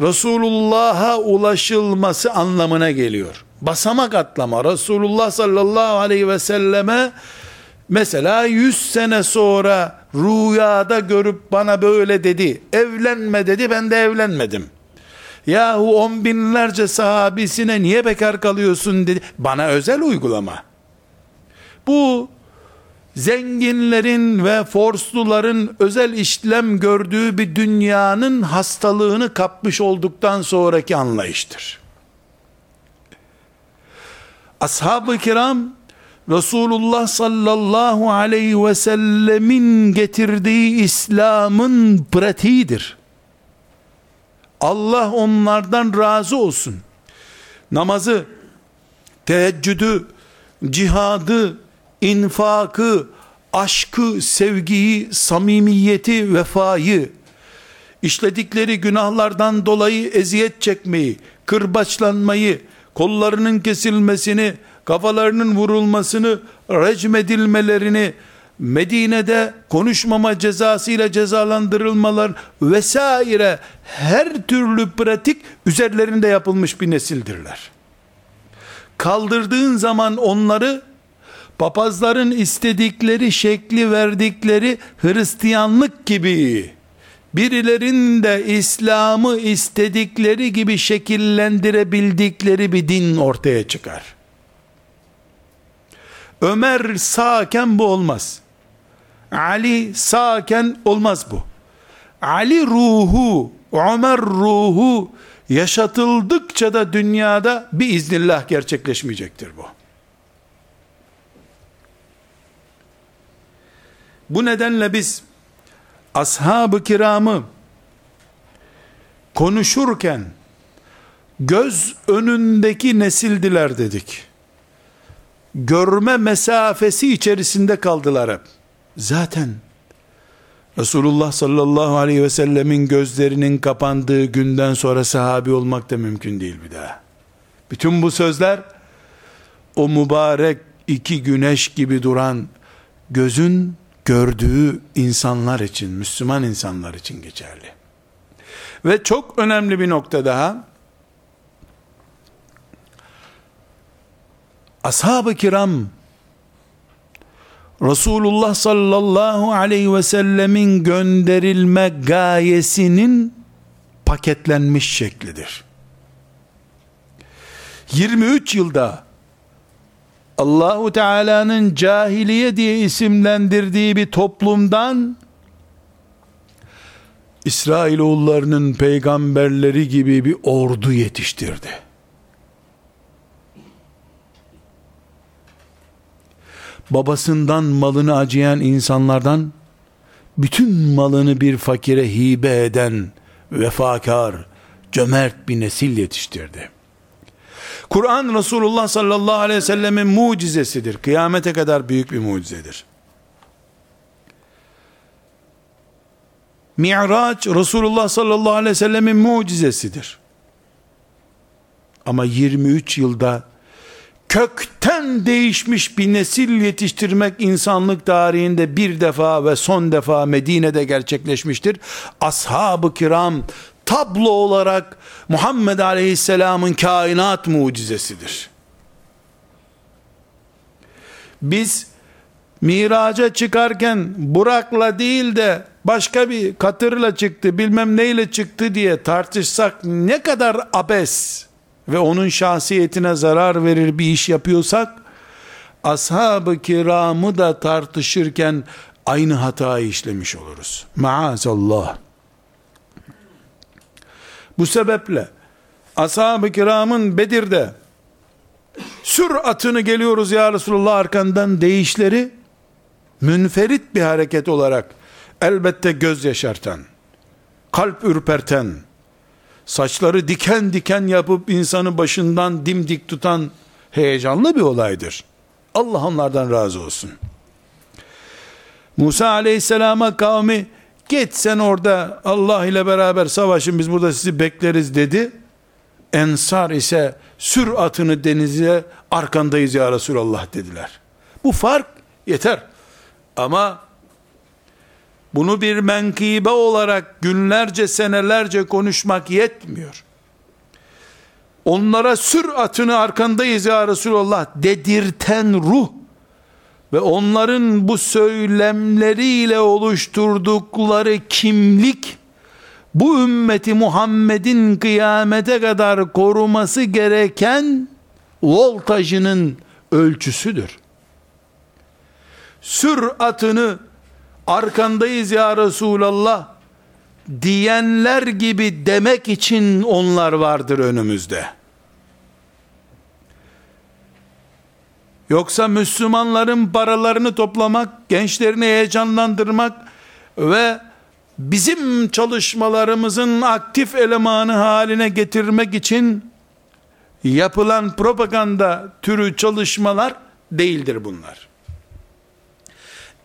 Resulullah'a ulaşılması anlamına geliyor. Basamak atlama. Resulullah sallallahu aleyhi ve selleme mesela 100 sene sonra rüyada görüp bana böyle dedi. Evlenme dedi ben de evlenmedim. Yahu on binlerce sahabisine niye bekar kalıyorsun dedi. Bana özel uygulama. Bu zenginlerin ve forsluların özel işlem gördüğü bir dünyanın hastalığını kapmış olduktan sonraki anlayıştır. Ashab-ı kiram Resulullah sallallahu aleyhi ve sellemin getirdiği İslam'ın pratiğidir. Allah onlardan razı olsun. Namazı, teheccüdü, cihadı, infakı, aşkı, sevgiyi, samimiyeti, vefayı, işledikleri günahlardan dolayı eziyet çekmeyi, kırbaçlanmayı, kollarının kesilmesini, kafalarının vurulmasını, recmedilmelerini, Medine'de konuşmama cezasıyla cezalandırılmalar vesaire her türlü pratik üzerlerinde yapılmış bir nesildirler. Kaldırdığın zaman onları papazların istedikleri şekli verdikleri Hristiyanlık gibi birilerin de İslam'ı istedikleri gibi şekillendirebildikleri bir din ortaya çıkar. Ömer sağken bu olmaz. Ali sağken olmaz bu. Ali ruhu, Ömer ruhu yaşatıldıkça da dünyada bir iznillah gerçekleşmeyecektir bu. Bu nedenle biz ashab-ı kiramı konuşurken göz önündeki nesildiler dedik. Görme mesafesi içerisinde kaldılar hep. Zaten Resulullah sallallahu aleyhi ve sellemin gözlerinin kapandığı günden sonra sahabi olmak da mümkün değil bir daha. Bütün bu sözler o mübarek iki güneş gibi duran gözün gördüğü insanlar için, Müslüman insanlar için geçerli. Ve çok önemli bir nokta daha, ashab-ı kiram, Resulullah sallallahu aleyhi ve sellemin gönderilme gayesinin paketlenmiş şeklidir. 23 yılda Allahu Teala'nın cahiliye diye isimlendirdiği bir toplumdan İsrailoğullarının peygamberleri gibi bir ordu yetiştirdi. Babasından malını acıyan insanlardan bütün malını bir fakire hibe eden vefakar, cömert bir nesil yetiştirdi. Kur'an Resulullah sallallahu aleyhi ve sellemin mucizesidir. Kıyamete kadar büyük bir mucizedir. Mi'raç Resulullah sallallahu aleyhi ve sellemin mucizesidir. Ama 23 yılda kökten değişmiş bir nesil yetiştirmek insanlık tarihinde bir defa ve son defa Medine'de gerçekleşmiştir. Ashab-ı kiram tablo olarak Muhammed Aleyhisselam'ın kainat mucizesidir. Biz miraca çıkarken Burak'la değil de başka bir katırla çıktı bilmem neyle çıktı diye tartışsak ne kadar abes ve onun şahsiyetine zarar verir bir iş yapıyorsak ashab-ı kiramı da tartışırken aynı hatayı işlemiş oluruz. Maazallah. Bu sebeple ashab-ı kiramın Bedir'de sür atını geliyoruz ya Resulullah arkandan deyişleri münferit bir hareket olarak elbette göz yaşartan, kalp ürperten, saçları diken diken yapıp insanı başından dimdik tutan heyecanlı bir olaydır. Allah onlardan razı olsun. Musa aleyhisselama kavmi git sen orada Allah ile beraber savaşın biz burada sizi bekleriz dedi. Ensar ise sür atını denize arkandayız ya Resulallah dediler. Bu fark yeter. Ama bunu bir menkıbe olarak günlerce senelerce konuşmak yetmiyor. Onlara sür atını arkandayız ya Resulallah dedirten ruh ve onların bu söylemleriyle oluşturdukları kimlik bu ümmeti Muhammed'in kıyamete kadar koruması gereken voltajının ölçüsüdür. Sür atını arkandayız ya Resulallah diyenler gibi demek için onlar vardır önümüzde. Yoksa Müslümanların paralarını toplamak, gençlerini heyecanlandırmak ve bizim çalışmalarımızın aktif elemanı haline getirmek için yapılan propaganda türü çalışmalar değildir bunlar.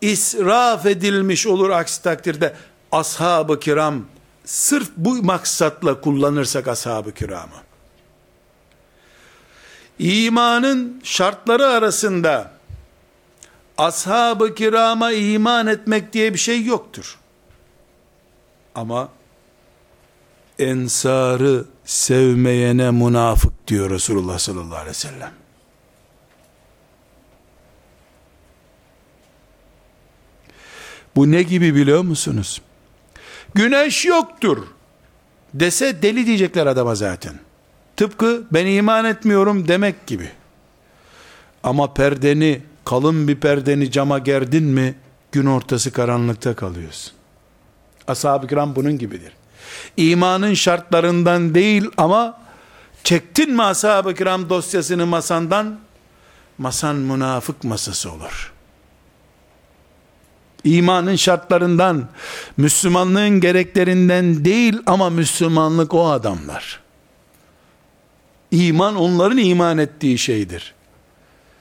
İsraf edilmiş olur aksi takdirde ashab-ı kiram sırf bu maksatla kullanırsak ashab-ı kiramı imanın şartları arasında ashab-ı kirama iman etmek diye bir şey yoktur. Ama ensarı sevmeyene münafık diyor Resulullah sallallahu aleyhi ve sellem. Bu ne gibi biliyor musunuz? Güneş yoktur dese deli diyecekler adama zaten. Tıpkı ben iman etmiyorum demek gibi. Ama perdeni, kalın bir perdeni cama gerdin mi, gün ortası karanlıkta kalıyorsun. Ashab-ı kiram bunun gibidir. İmanın şartlarından değil ama çektin mi ashab-ı kiram dosyasını masandan, masan münafık masası olur. İmanın şartlarından, Müslümanlığın gereklerinden değil ama Müslümanlık o adamlar. İman onların iman ettiği şeydir.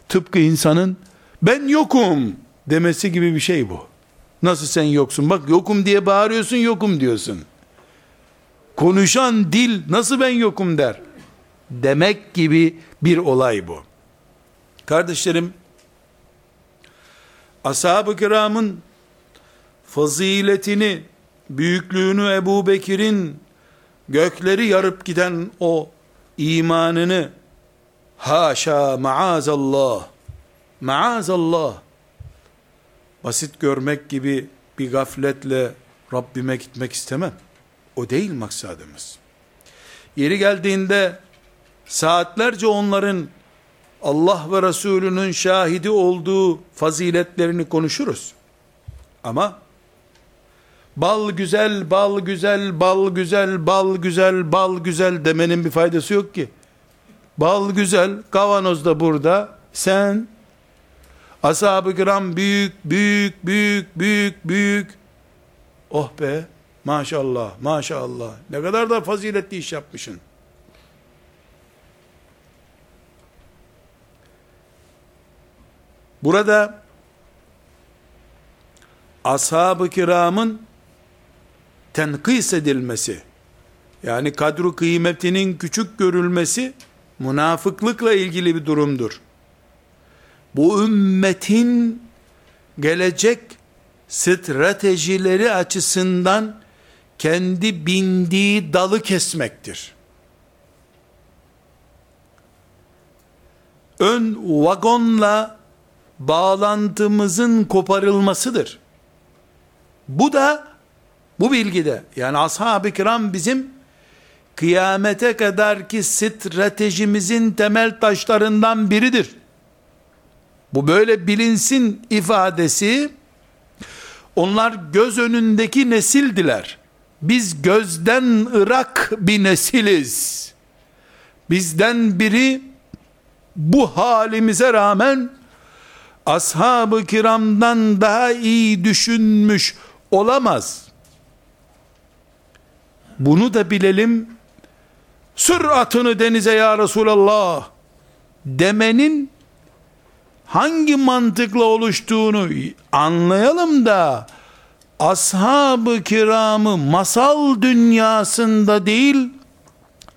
Tıpkı insanın ben yokum demesi gibi bir şey bu. Nasıl sen yoksun? Bak yokum diye bağırıyorsun yokum diyorsun. Konuşan dil nasıl ben yokum der. Demek gibi bir olay bu. Kardeşlerim, ashab-ı kiramın faziletini, büyüklüğünü Ebu Bekir'in gökleri yarıp giden o imanını haşa maazallah maazallah basit görmek gibi bir gafletle Rabbime gitmek istemem. O değil maksadımız. Yeri geldiğinde saatlerce onların Allah ve Resulünün şahidi olduğu faziletlerini konuşuruz. Ama bal güzel, bal güzel, bal güzel, bal güzel, bal güzel demenin bir faydası yok ki. Bal güzel, kavanoz da burada. Sen Ashab-ı kiram büyük, büyük, büyük, büyük, büyük. Oh be, maşallah, maşallah. Ne kadar da faziletli iş yapmışsın. Burada ashab-ı kiramın tenkis edilmesi, yani kadru kıymetinin küçük görülmesi, münafıklıkla ilgili bir durumdur. Bu ümmetin gelecek stratejileri açısından kendi bindiği dalı kesmektir. Ön vagonla bağlantımızın koparılmasıdır. Bu da bu bilgide yani ashab-ı kiram bizim kıyamete kadar ki stratejimizin temel taşlarından biridir. Bu böyle bilinsin ifadesi onlar göz önündeki nesildiler. Biz gözden ırak bir nesiliz. Bizden biri bu halimize rağmen ashab-ı kiramdan daha iyi düşünmüş olamaz. Bunu da bilelim. Sür atını denize ya Resulallah demenin hangi mantıkla oluştuğunu anlayalım da ashab-ı kiramı masal dünyasında değil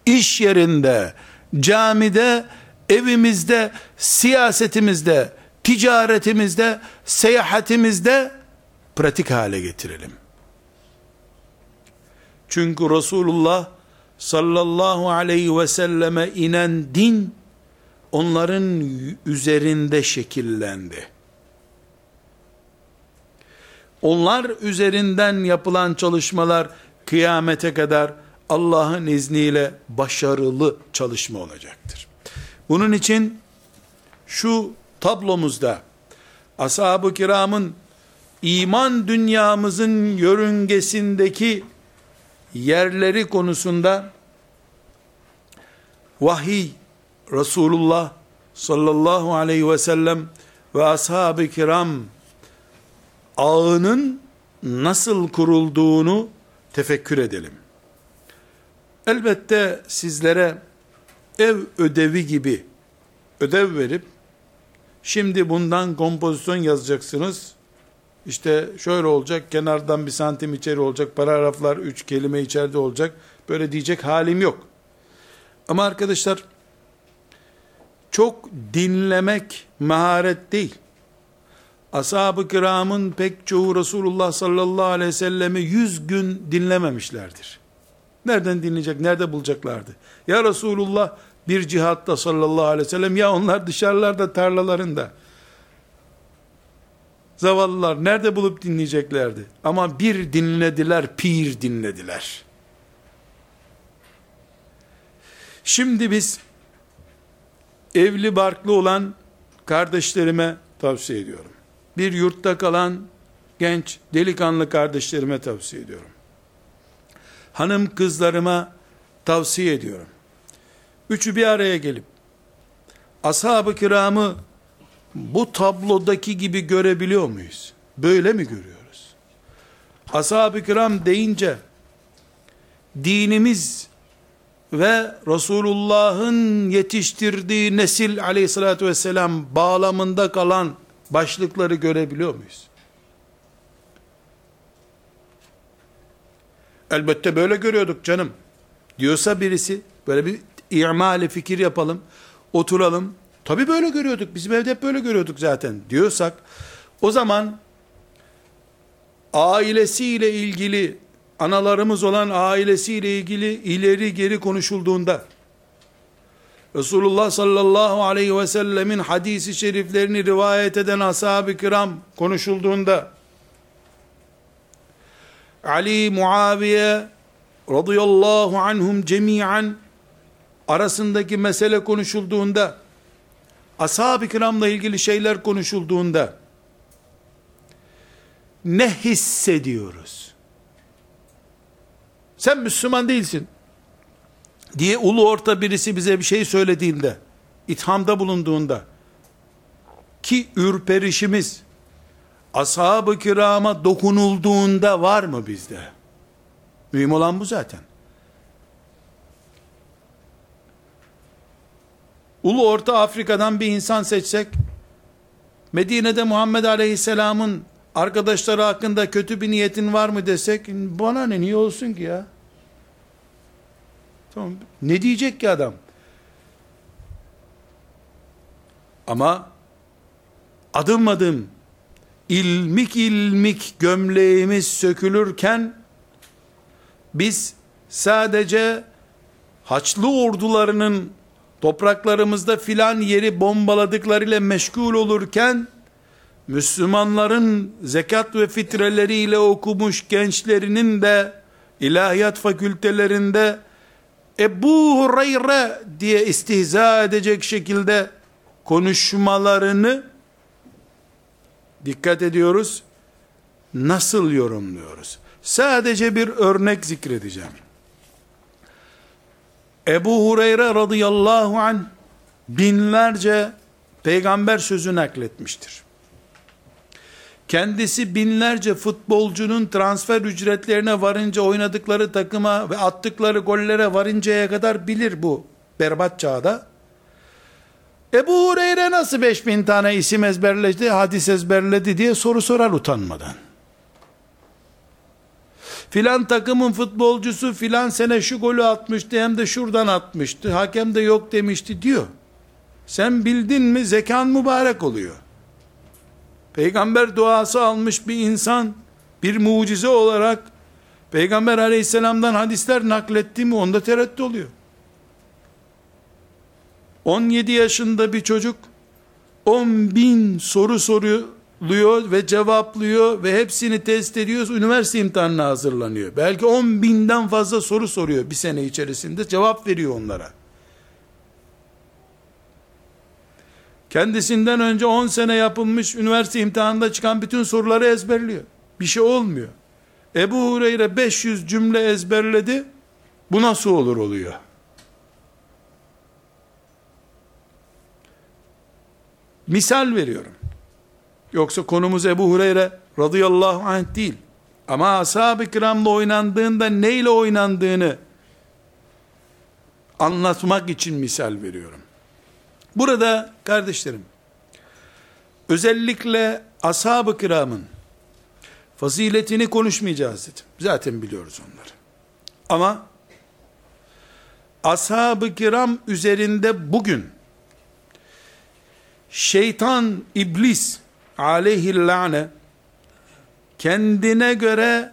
iş yerinde, camide, evimizde, siyasetimizde, ticaretimizde, seyahatimizde pratik hale getirelim. Çünkü Resulullah sallallahu aleyhi ve selleme inen din onların üzerinde şekillendi. Onlar üzerinden yapılan çalışmalar kıyamete kadar Allah'ın izniyle başarılı çalışma olacaktır. Bunun için şu tablomuzda ashab-ı kiramın iman dünyamızın yörüngesindeki yerleri konusunda vahiy Resulullah sallallahu aleyhi ve sellem ve ashab-ı kiram ağının nasıl kurulduğunu tefekkür edelim. Elbette sizlere ev ödevi gibi ödev verip şimdi bundan kompozisyon yazacaksınız. İşte şöyle olacak, kenardan bir santim içeri olacak, paragraflar üç kelime içeride olacak. Böyle diyecek halim yok. Ama arkadaşlar, çok dinlemek maharet değil. Ashab-ı kiramın pek çoğu Resulullah sallallahu aleyhi ve sellemi yüz gün dinlememişlerdir. Nereden dinleyecek, nerede bulacaklardı? Ya Resulullah bir cihatta sallallahu aleyhi ve sellem ya onlar dışarılarda tarlalarında. Zavallılar nerede bulup dinleyeceklerdi? Ama bir dinlediler, pir dinlediler. Şimdi biz evli barklı olan kardeşlerime tavsiye ediyorum. Bir yurtta kalan genç delikanlı kardeşlerime tavsiye ediyorum. Hanım kızlarıma tavsiye ediyorum. Üçü bir araya gelip ashab-ı kiramı bu tablodaki gibi görebiliyor muyuz? Böyle mi görüyoruz? Ashab-ı kiram deyince dinimiz ve Resulullah'ın yetiştirdiği nesil aleyhissalatü vesselam bağlamında kalan başlıkları görebiliyor muyuz? Elbette böyle görüyorduk canım. Diyorsa birisi böyle bir i'mali fikir yapalım, oturalım. Tabi böyle görüyorduk, bizim evde hep böyle görüyorduk zaten diyorsak, o zaman ailesiyle ilgili, analarımız olan ailesiyle ilgili ileri geri konuşulduğunda, Resulullah sallallahu aleyhi ve sellemin hadisi şeriflerini rivayet eden ashab-ı kiram konuşulduğunda, Ali, Muaviye radıyallahu anhum cemiyen arasındaki mesele konuşulduğunda, ashab-ı kiramla ilgili şeyler konuşulduğunda, ne hissediyoruz? Sen Müslüman değilsin diye ulu orta birisi bize bir şey söylediğinde, ithamda bulunduğunda, ki ürperişimiz ashab-ı kirama dokunulduğunda var mı bizde? Mühim olan bu zaten. Ulu Orta Afrika'dan bir insan seçsek, Medine'de Muhammed Aleyhisselam'ın arkadaşları hakkında kötü bir niyetin var mı desek, bana ne niye olsun ki ya? Tamam. Ne diyecek ki adam? Ama adım adım ilmik ilmik gömleğimiz sökülürken biz sadece Haçlı ordularının topraklarımızda filan yeri bombaladıklarıyla meşgul olurken Müslümanların zekat ve fitreleriyle okumuş gençlerinin de ilahiyat fakültelerinde Ebu Hureyre diye istihza edecek şekilde konuşmalarını dikkat ediyoruz. Nasıl yorumluyoruz? Sadece bir örnek zikredeceğim. Ebu Hureyre radıyallahu an binlerce peygamber sözü nakletmiştir. Kendisi binlerce futbolcunun transfer ücretlerine varınca oynadıkları takıma ve attıkları gollere varıncaya kadar bilir bu berbat çağda. Ebu Hureyre nasıl 5000 tane isim ezberledi, hadis ezberledi diye soru sorar utanmadan. Filan takımın futbolcusu filan sene şu golü atmıştı hem de şuradan atmıştı. Hakem de yok demişti diyor. Sen bildin mi zekan mübarek oluyor. Peygamber duası almış bir insan bir mucize olarak Peygamber aleyhisselamdan hadisler nakletti mi onda tereddüt oluyor. 17 yaşında bir çocuk 10 bin soru soruyor ve cevaplıyor ve hepsini test ediyor. Üniversite imtihanına hazırlanıyor. Belki 10 binden fazla soru soruyor bir sene içerisinde. Cevap veriyor onlara. Kendisinden önce 10 sene yapılmış üniversite imtihanında çıkan bütün soruları ezberliyor. Bir şey olmuyor. Ebu Hureyre 500 cümle ezberledi. Bu nasıl olur oluyor? Misal veriyorum. Yoksa konumuz Ebu Hureyre radıyallahu anh değil. Ama ashab-ı kiramla oynandığında neyle oynandığını anlatmak için misal veriyorum. Burada kardeşlerim, özellikle ashab-ı kiramın faziletini konuşmayacağız dedim. Zaten biliyoruz onları. Ama ashab-ı kiram üzerinde bugün şeytan, iblis aleyhillâne kendine göre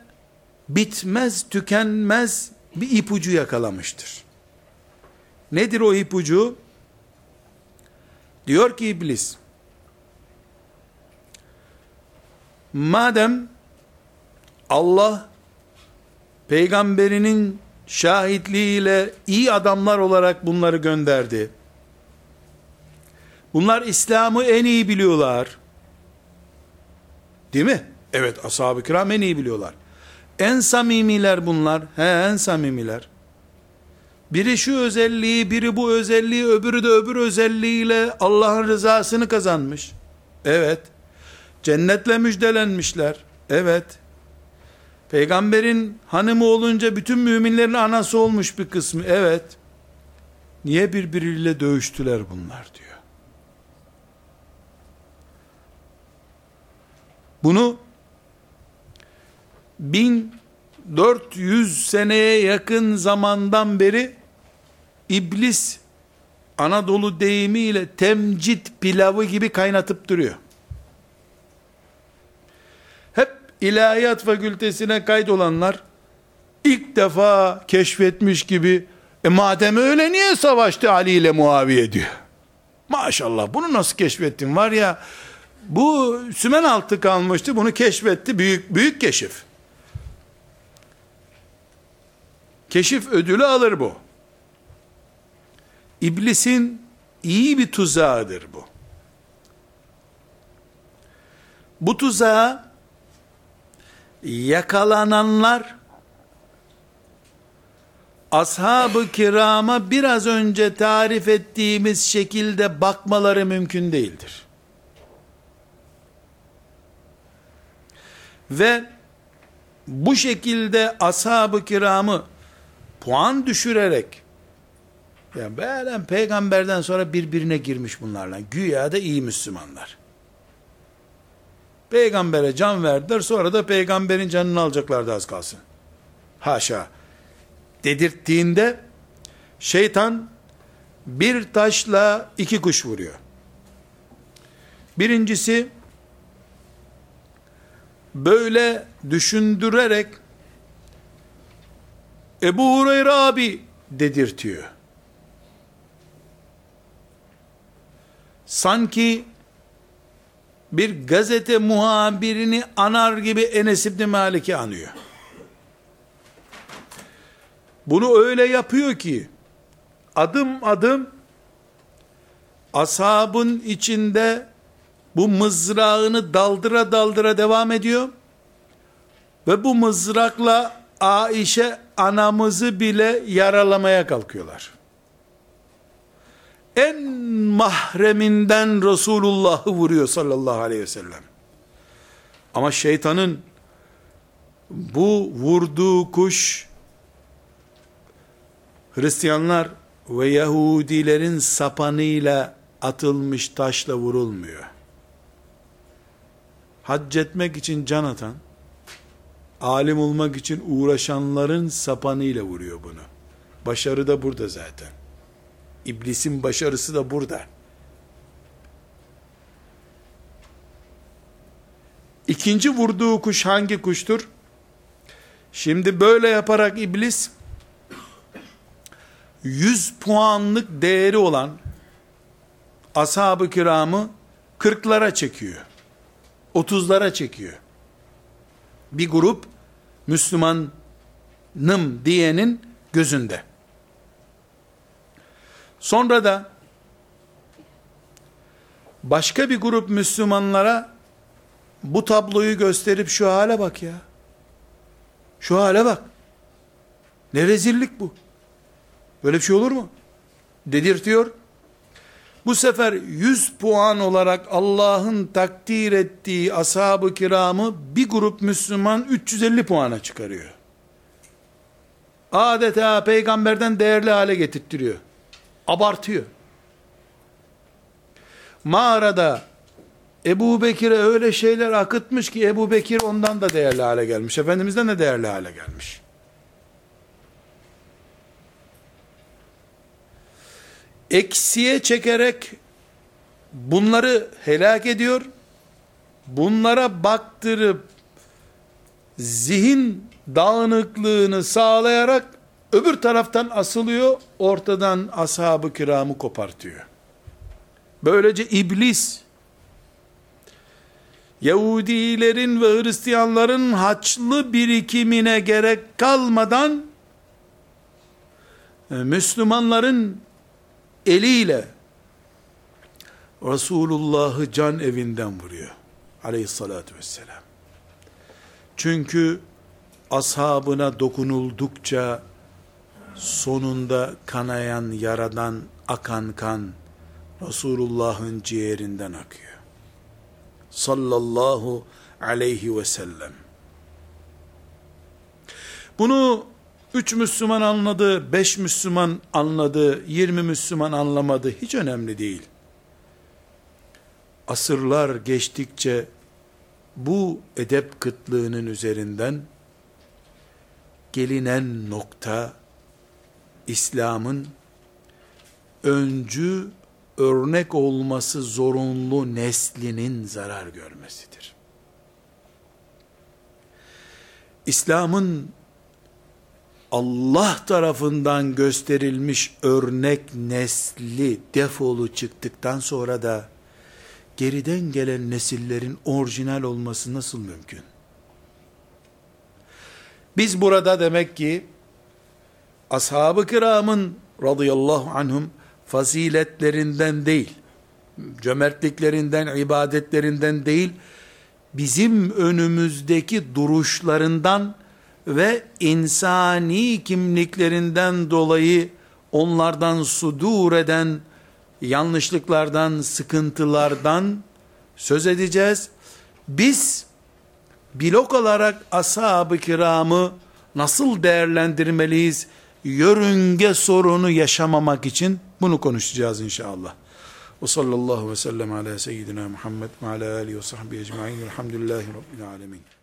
bitmez, tükenmez bir ipucu yakalamıştır. Nedir o ipucu? Diyor ki iblis, madem Allah peygamberinin şahitliğiyle iyi adamlar olarak bunları gönderdi. Bunlar İslam'ı en iyi biliyorlar. Değil mi? Evet ashab-ı kiram en iyi biliyorlar. En samimiler bunlar. He en samimiler. Biri şu özelliği, biri bu özelliği, öbürü de öbür özelliğiyle Allah'ın rızasını kazanmış. Evet. Cennetle müjdelenmişler. Evet. Peygamberin hanımı olunca bütün müminlerin anası olmuş bir kısmı. Evet. Niye birbiriyle dövüştüler bunlar diyor. Bunu 1400 seneye yakın zamandan beri iblis Anadolu deyimiyle temcit pilavı gibi kaynatıp duruyor. Hep ilahiyat fakültesine kaydolanlar ilk defa keşfetmiş gibi e madem öyle niye savaştı Ali ile Muaviye diyor. Maşallah bunu nasıl keşfettin var ya bu sümen altı kalmıştı bunu keşfetti büyük büyük keşif. Keşif ödülü alır bu. İblisin iyi bir tuzağıdır bu. Bu tuzağa yakalananlar ashab-ı kirama biraz önce tarif ettiğimiz şekilde bakmaları mümkün değildir. Ve bu şekilde ashab-ı kiramı puan düşürerek yani böyle peygamberden sonra birbirine girmiş bunlarla. Güya da iyi Müslümanlar. Peygambere can verdiler sonra da peygamberin canını alacaklardı az kalsın. Haşa. Dedirttiğinde şeytan bir taşla iki kuş vuruyor. Birincisi böyle düşündürerek Ebu Hureyre abi dedirtiyor. Sanki bir gazete muhabirini anar gibi Enes İbni Malik'i anıyor. Bunu öyle yapıyor ki adım adım ashabın içinde bu mızrağını daldıra daldıra devam ediyor. Ve bu mızrakla Aişe anamızı bile yaralamaya kalkıyorlar. En mahreminden Resulullah'ı vuruyor sallallahu aleyhi ve sellem. Ama şeytanın bu vurduğu kuş Hristiyanlar ve Yahudilerin sapanıyla atılmış taşla vurulmuyor. Hac etmek için can atan, alim olmak için uğraşanların sapanıyla vuruyor bunu. Başarı da burada zaten. İblisin başarısı da burada. İkinci vurduğu kuş hangi kuştur? Şimdi böyle yaparak iblis 100 puanlık değeri olan ashab-ı kiramı 40'lara çekiyor. 30'lara çekiyor. Bir grup Müslümanım diyenin gözünde. Sonra da başka bir grup Müslümanlara bu tabloyu gösterip şu hale bak ya. Şu hale bak. Ne rezillik bu. Böyle bir şey olur mu? Dedirtiyor. Bu sefer 100 puan olarak Allah'ın takdir ettiği ashab-ı kiramı bir grup Müslüman 350 puana çıkarıyor. Adeta peygamberden değerli hale getirtiyor. Abartıyor. Mağarada Ebu Bekir'e öyle şeyler akıtmış ki Ebu Bekir ondan da değerli hale gelmiş. Efendimizden de değerli hale gelmiş. Eksiye çekerek bunları helak ediyor. Bunlara baktırıp zihin dağınıklığını sağlayarak öbür taraftan asılıyor, ortadan ashab-ı kiramı kopartıyor. Böylece iblis Yahudilerin ve Hristiyanların haçlı birikimine gerek kalmadan Müslümanların eliyle Resulullah'ı can evinden vuruyor. Aleyhissalatü vesselam. Çünkü ashabına dokunuldukça sonunda kanayan yaradan akan kan Resulullah'ın ciğerinden akıyor. Sallallahu aleyhi ve sellem. Bunu Üç Müslüman anladı, beş Müslüman anladı, yirmi Müslüman anlamadı. Hiç önemli değil. Asırlar geçtikçe bu edep kıtlığının üzerinden gelinen nokta İslam'ın öncü örnek olması zorunlu neslinin zarar görmesidir. İslam'ın Allah tarafından gösterilmiş örnek nesli defolu çıktıktan sonra da geriden gelen nesillerin orijinal olması nasıl mümkün? Biz burada demek ki ashab-ı kiramın radıyallahu anhum faziletlerinden değil, cömertliklerinden, ibadetlerinden değil, bizim önümüzdeki duruşlarından ve insani kimliklerinden dolayı onlardan sudur eden yanlışlıklardan, sıkıntılardan söz edeceğiz. Biz blok olarak ashab-ı kiramı nasıl değerlendirmeliyiz? Yörünge sorunu yaşamamak için bunu konuşacağız inşallah. Ve sallallahu ve sellem ala seyyidina Muhammed ve ala alihi ve sahbihi ecma'in. Elhamdülillahi Rabbil alemin.